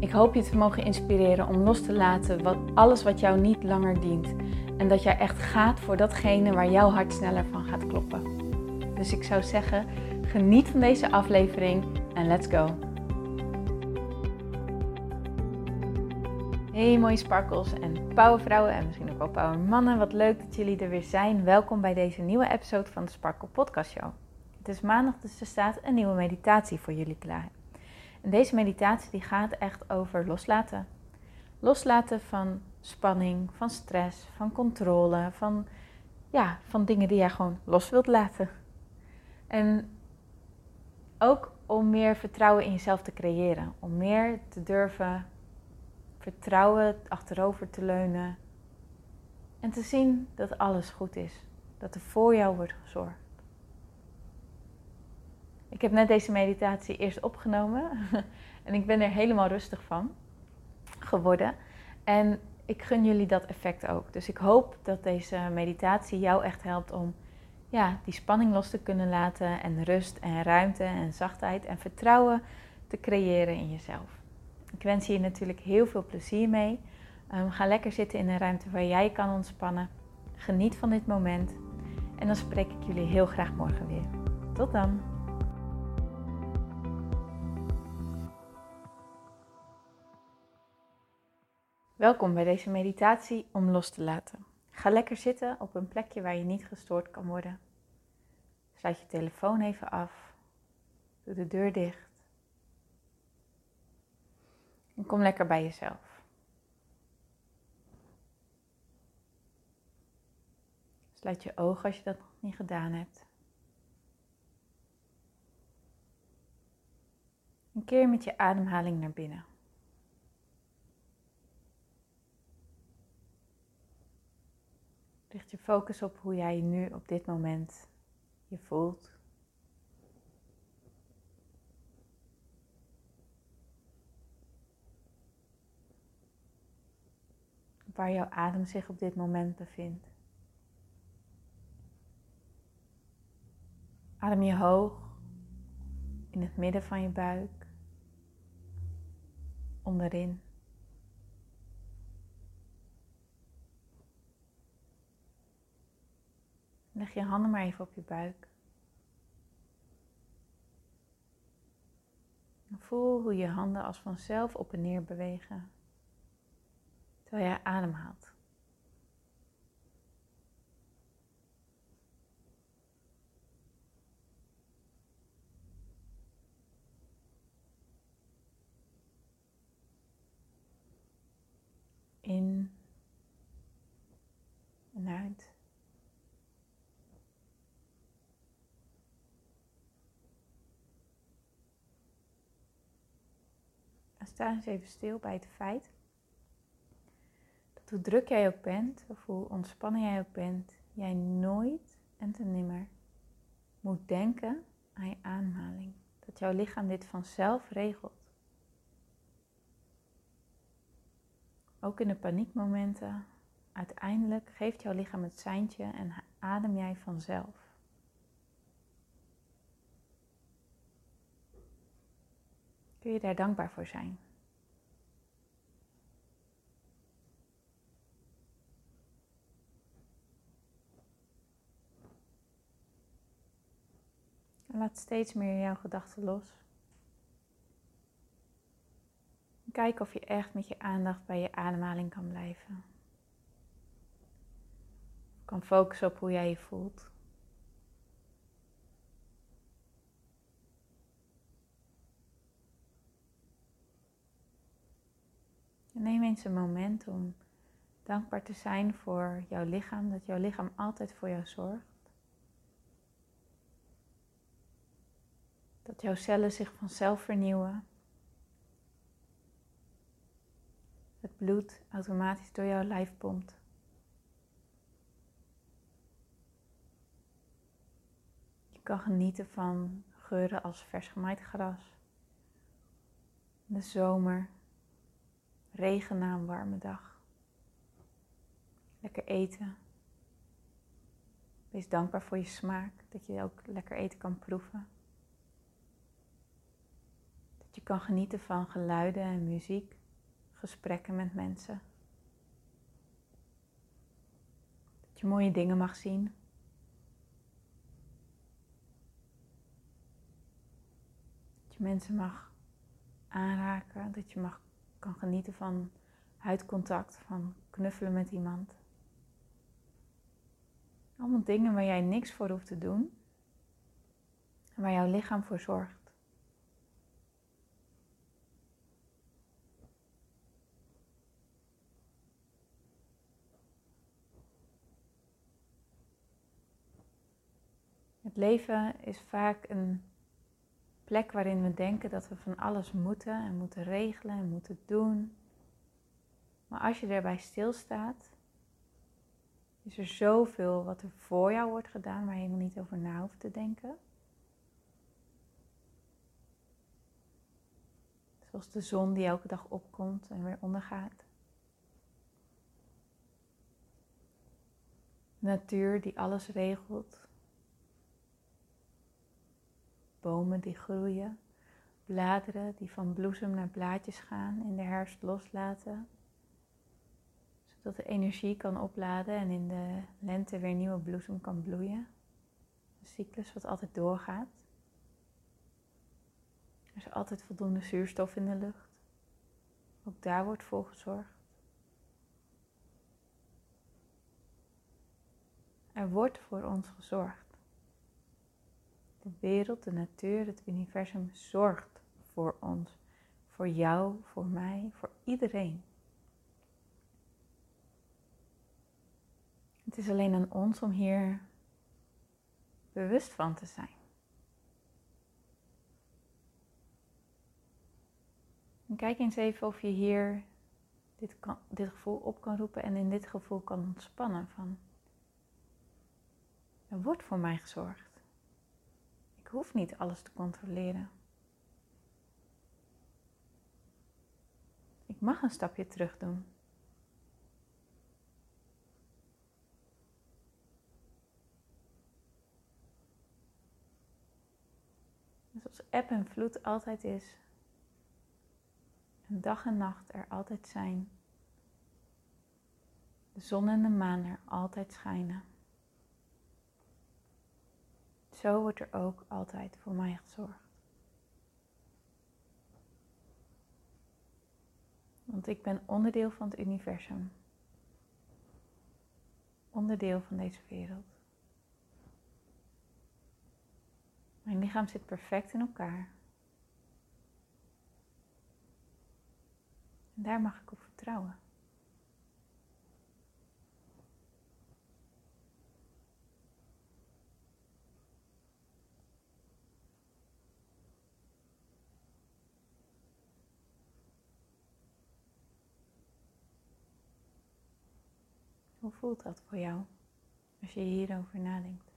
Ik hoop je te mogen inspireren om los te laten wat, alles wat jou niet langer dient. En dat jij echt gaat voor datgene waar jouw hart sneller van gaat kloppen. Dus ik zou zeggen, geniet van deze aflevering en let's go. Hey mooie sparkles en powervrouwen en misschien ook wel powermannen. Wat leuk dat jullie er weer zijn. Welkom bij deze nieuwe episode van de Sparkle Podcast Show. Het is maandag, dus er staat een nieuwe meditatie voor jullie klaar. En deze meditatie die gaat echt over loslaten. Loslaten van spanning, van stress, van controle, van, ja, van dingen die jij gewoon los wilt laten. En ook om meer vertrouwen in jezelf te creëren. Om meer te durven vertrouwen, achterover te leunen. En te zien dat alles goed is. Dat er voor jou wordt gezorgd. Ik heb net deze meditatie eerst opgenomen en ik ben er helemaal rustig van geworden. En ik gun jullie dat effect ook. Dus ik hoop dat deze meditatie jou echt helpt om ja, die spanning los te kunnen laten en rust en ruimte en zachtheid en vertrouwen te creëren in jezelf. Ik wens je natuurlijk heel veel plezier mee. Um, ga lekker zitten in een ruimte waar jij kan ontspannen. Geniet van dit moment. En dan spreek ik jullie heel graag morgen weer. Tot dan! Welkom bij deze meditatie om los te laten. Ga lekker zitten op een plekje waar je niet gestoord kan worden. Sluit je telefoon even af. Doe de deur dicht. En kom lekker bij jezelf. Sluit je ogen als je dat nog niet gedaan hebt. En keer met je ademhaling naar binnen. Richt je focus op hoe jij nu op dit moment je voelt. Waar jouw adem zich op dit moment bevindt. Adem je hoog in het midden van je buik, onderin. Leg je handen maar even op je buik. Voel hoe je handen als vanzelf op en neer bewegen terwijl je ademhaalt. In en uit. Sta eens even stil bij het feit dat hoe druk jij ook bent, of hoe ontspannen jij ook bent, jij nooit en te nimmer moet denken aan je ademhaling. Dat jouw lichaam dit vanzelf regelt. Ook in de paniekmomenten, uiteindelijk geeft jouw lichaam het seintje en adem jij vanzelf. Kun je daar dankbaar voor zijn? Laat steeds meer jouw gedachten los. Kijk of je echt met je aandacht bij je ademhaling kan blijven. kan focussen op hoe jij je voelt. Neem eens een moment om dankbaar te zijn voor jouw lichaam, dat jouw lichaam altijd voor jou zorgt. Dat jouw cellen zich vanzelf vernieuwen. het bloed automatisch door jouw lijf pompt. Je kan genieten van geuren als vers gemaaid gras, de zomer, regen na een warme dag, lekker eten. Wees dankbaar voor je smaak, dat je ook lekker eten kan proeven. Kan genieten van geluiden en muziek, gesprekken met mensen. Dat je mooie dingen mag zien. Dat je mensen mag aanraken, dat je mag, kan genieten van huidcontact, van knuffelen met iemand. Allemaal dingen waar jij niks voor hoeft te doen. En waar jouw lichaam voor zorgt. Het leven is vaak een plek waarin we denken dat we van alles moeten en moeten regelen en moeten doen. Maar als je erbij stilstaat is er zoveel wat er voor jou wordt gedaan waar je helemaal niet over na hoeft te denken. Zoals de zon die elke dag opkomt en weer ondergaat. natuur die alles regelt. Bomen die groeien. Bladeren die van bloesem naar blaadjes gaan, in de herfst loslaten dat de energie kan opladen en in de lente weer nieuwe bloesem kan bloeien. Een cyclus wat altijd doorgaat. Er is altijd voldoende zuurstof in de lucht. Ook daar wordt voor gezorgd. Er wordt voor ons gezorgd. De wereld, de natuur, het universum zorgt voor ons. Voor jou, voor mij, voor iedereen. Het is alleen aan ons om hier bewust van te zijn. Kijk eens even of je hier dit, dit gevoel op kan roepen en in dit gevoel kan ontspannen van. Er wordt voor mij gezorgd. Ik hoef niet alles te controleren. Ik mag een stapje terug doen. Zoals eb en vloed altijd is. En dag en nacht er altijd zijn. De zon en de maan er altijd schijnen. Zo wordt er ook altijd voor mij gezorgd. Want ik ben onderdeel van het universum. Onderdeel van deze wereld. Mijn lichaam zit perfect in elkaar. En daar mag ik op vertrouwen. Hoe voelt dat voor jou als je hierover nadenkt?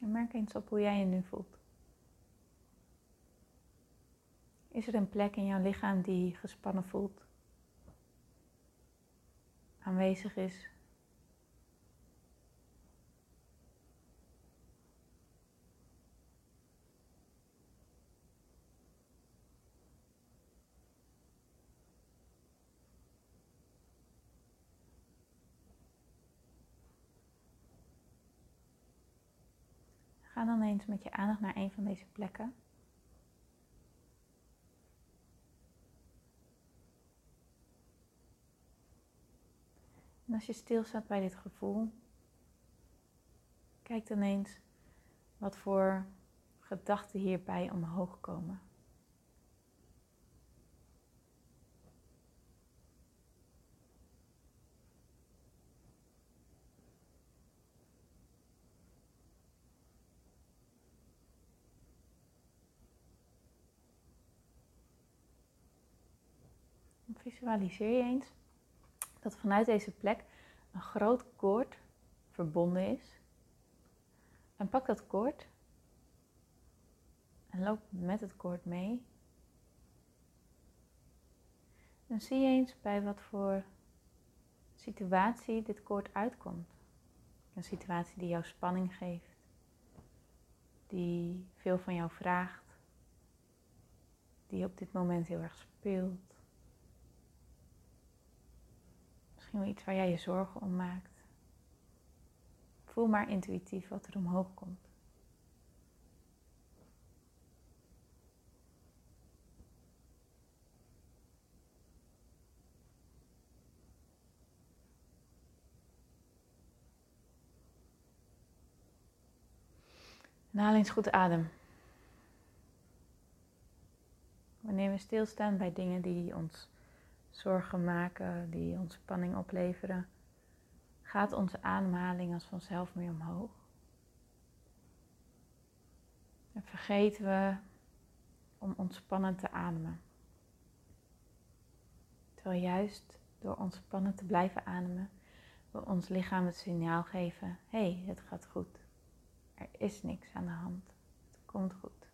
En merk eens op hoe jij je nu voelt. Is er een plek in jouw lichaam die gespannen voelt? Aanwezig is? Ga dan eens met je aandacht naar een van deze plekken. En als je stilstaat bij dit gevoel, kijk dan eens wat voor gedachten hierbij omhoog komen. Visualiseer je eens dat vanuit deze plek een groot koord verbonden is. En pak dat koord en loop met het koord mee. En zie eens bij wat voor situatie dit koord uitkomt. Een situatie die jou spanning geeft, die veel van jou vraagt, die op dit moment heel erg speelt. Misschien iets waar jij je zorgen om maakt. Voel maar intuïtief wat er omhoog komt. En haal eens goed adem. Wanneer we stilstaan bij dingen die ons zorgen maken, die ons spanning opleveren, gaat onze ademhaling als vanzelf meer omhoog. En vergeten we om ontspannen te ademen. Terwijl juist door ontspannen te blijven ademen, we ons lichaam het signaal geven: hé, hey, het gaat goed. Er is niks aan de hand. Het komt goed.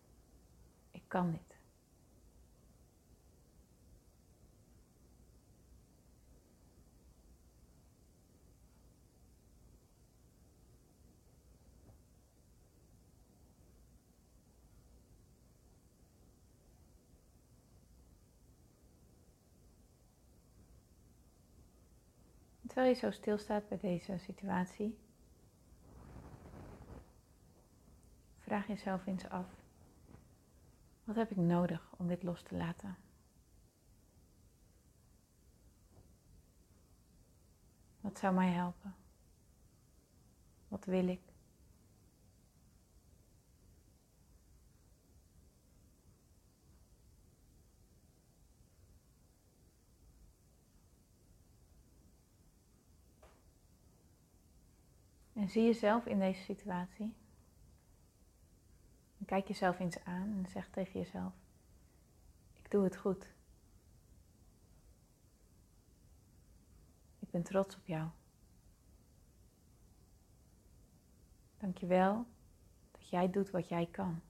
Ik kan dit. Terwijl je zo stilstaat bij deze situatie, vraag jezelf eens af: wat heb ik nodig om dit los te laten? Wat zou mij helpen? Wat wil ik? En zie jezelf in deze situatie. En kijk jezelf eens aan en zeg tegen jezelf: Ik doe het goed. Ik ben trots op jou. Dank je wel dat jij doet wat jij kan.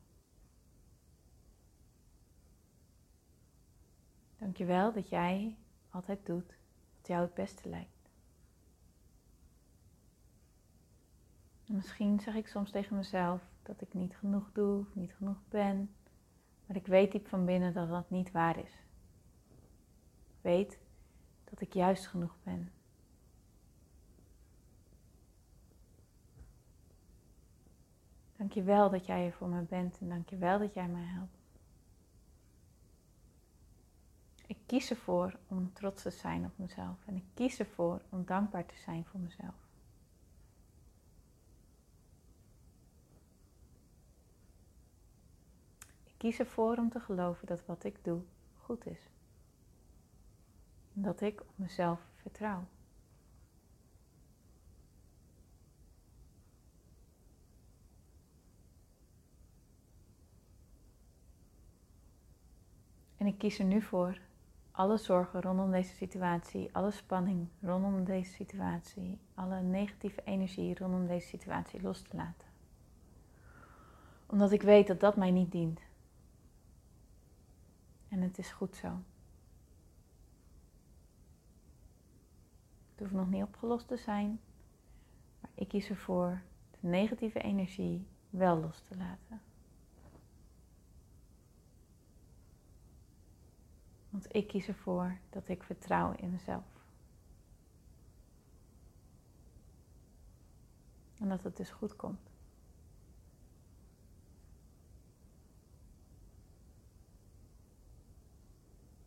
Dank je wel dat jij altijd doet wat jou het beste lijkt. Misschien zeg ik soms tegen mezelf dat ik niet genoeg doe, niet genoeg ben. Maar ik weet diep van binnen dat dat niet waar is. Ik weet dat ik juist genoeg ben. Dank je wel dat jij er voor me bent en dank je wel dat jij mij helpt. Ik kies ervoor om trots te zijn op mezelf en ik kies ervoor om dankbaar te zijn voor mezelf. Kies ervoor om te geloven dat wat ik doe goed is. Dat ik op mezelf vertrouw. En ik kies er nu voor alle zorgen rondom deze situatie, alle spanning rondom deze situatie, alle negatieve energie rondom deze situatie los te laten. Omdat ik weet dat dat mij niet dient. En het is goed zo. Het hoeft nog niet opgelost te zijn, maar ik kies ervoor de negatieve energie wel los te laten. Want ik kies ervoor dat ik vertrouw in mezelf. En dat het dus goed komt.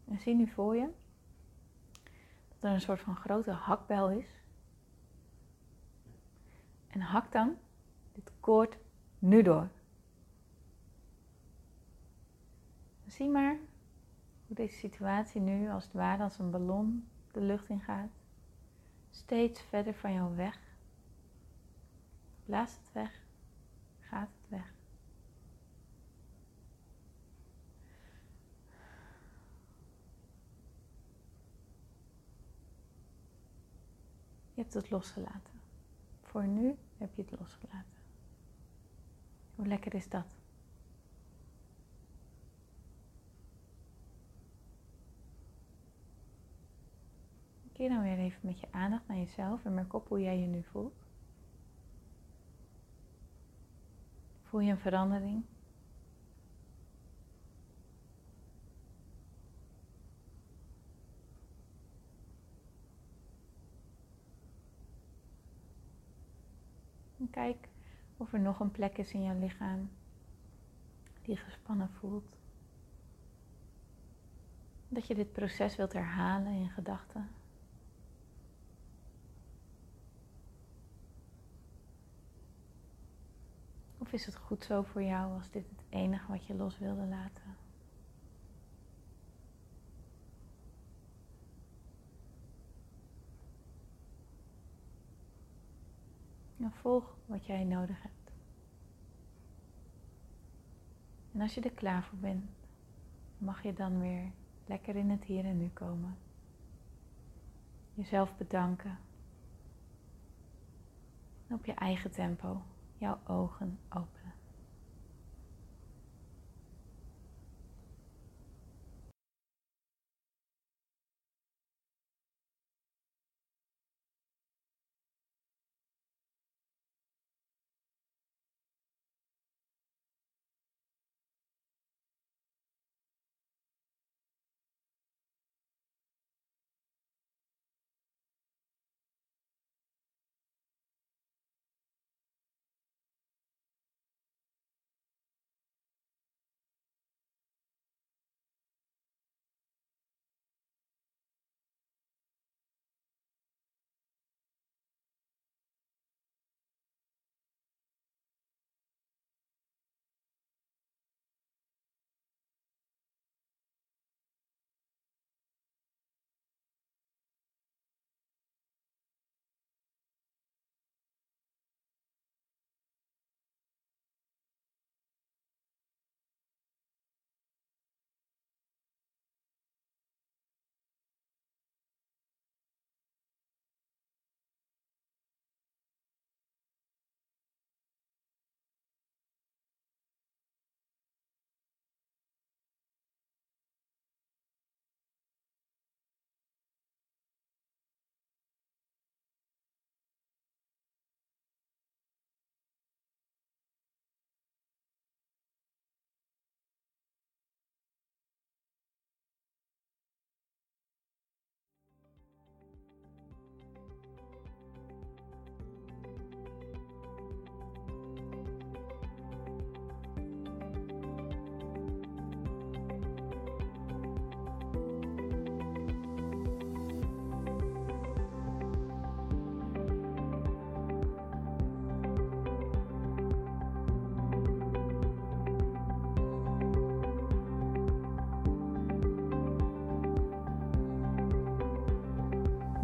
En zie nu voor je dat er een soort van grote hakbel is. En hak dan dit koord nu door. Zie maar hoe deze situatie nu als het ware als een ballon de lucht in gaat. Steeds verder van jou weg. Blaast het weg. Gaat het weg. Je hebt het losgelaten. Voor nu heb je het losgelaten. Hoe lekker is dat? Keer dan weer even met je aandacht naar jezelf en merk op hoe jij je nu voelt. Voel je een verandering? Kijk of er nog een plek is in jouw lichaam die gespannen voelt. Dat je dit proces wilt herhalen in gedachten. Of is het goed zo voor jou als dit het enige wat je los wilde laten? En volg wat jij nodig hebt. En als je er klaar voor bent, mag je dan weer lekker in het hier en nu komen. Jezelf bedanken. En op je eigen tempo jouw ogen openen.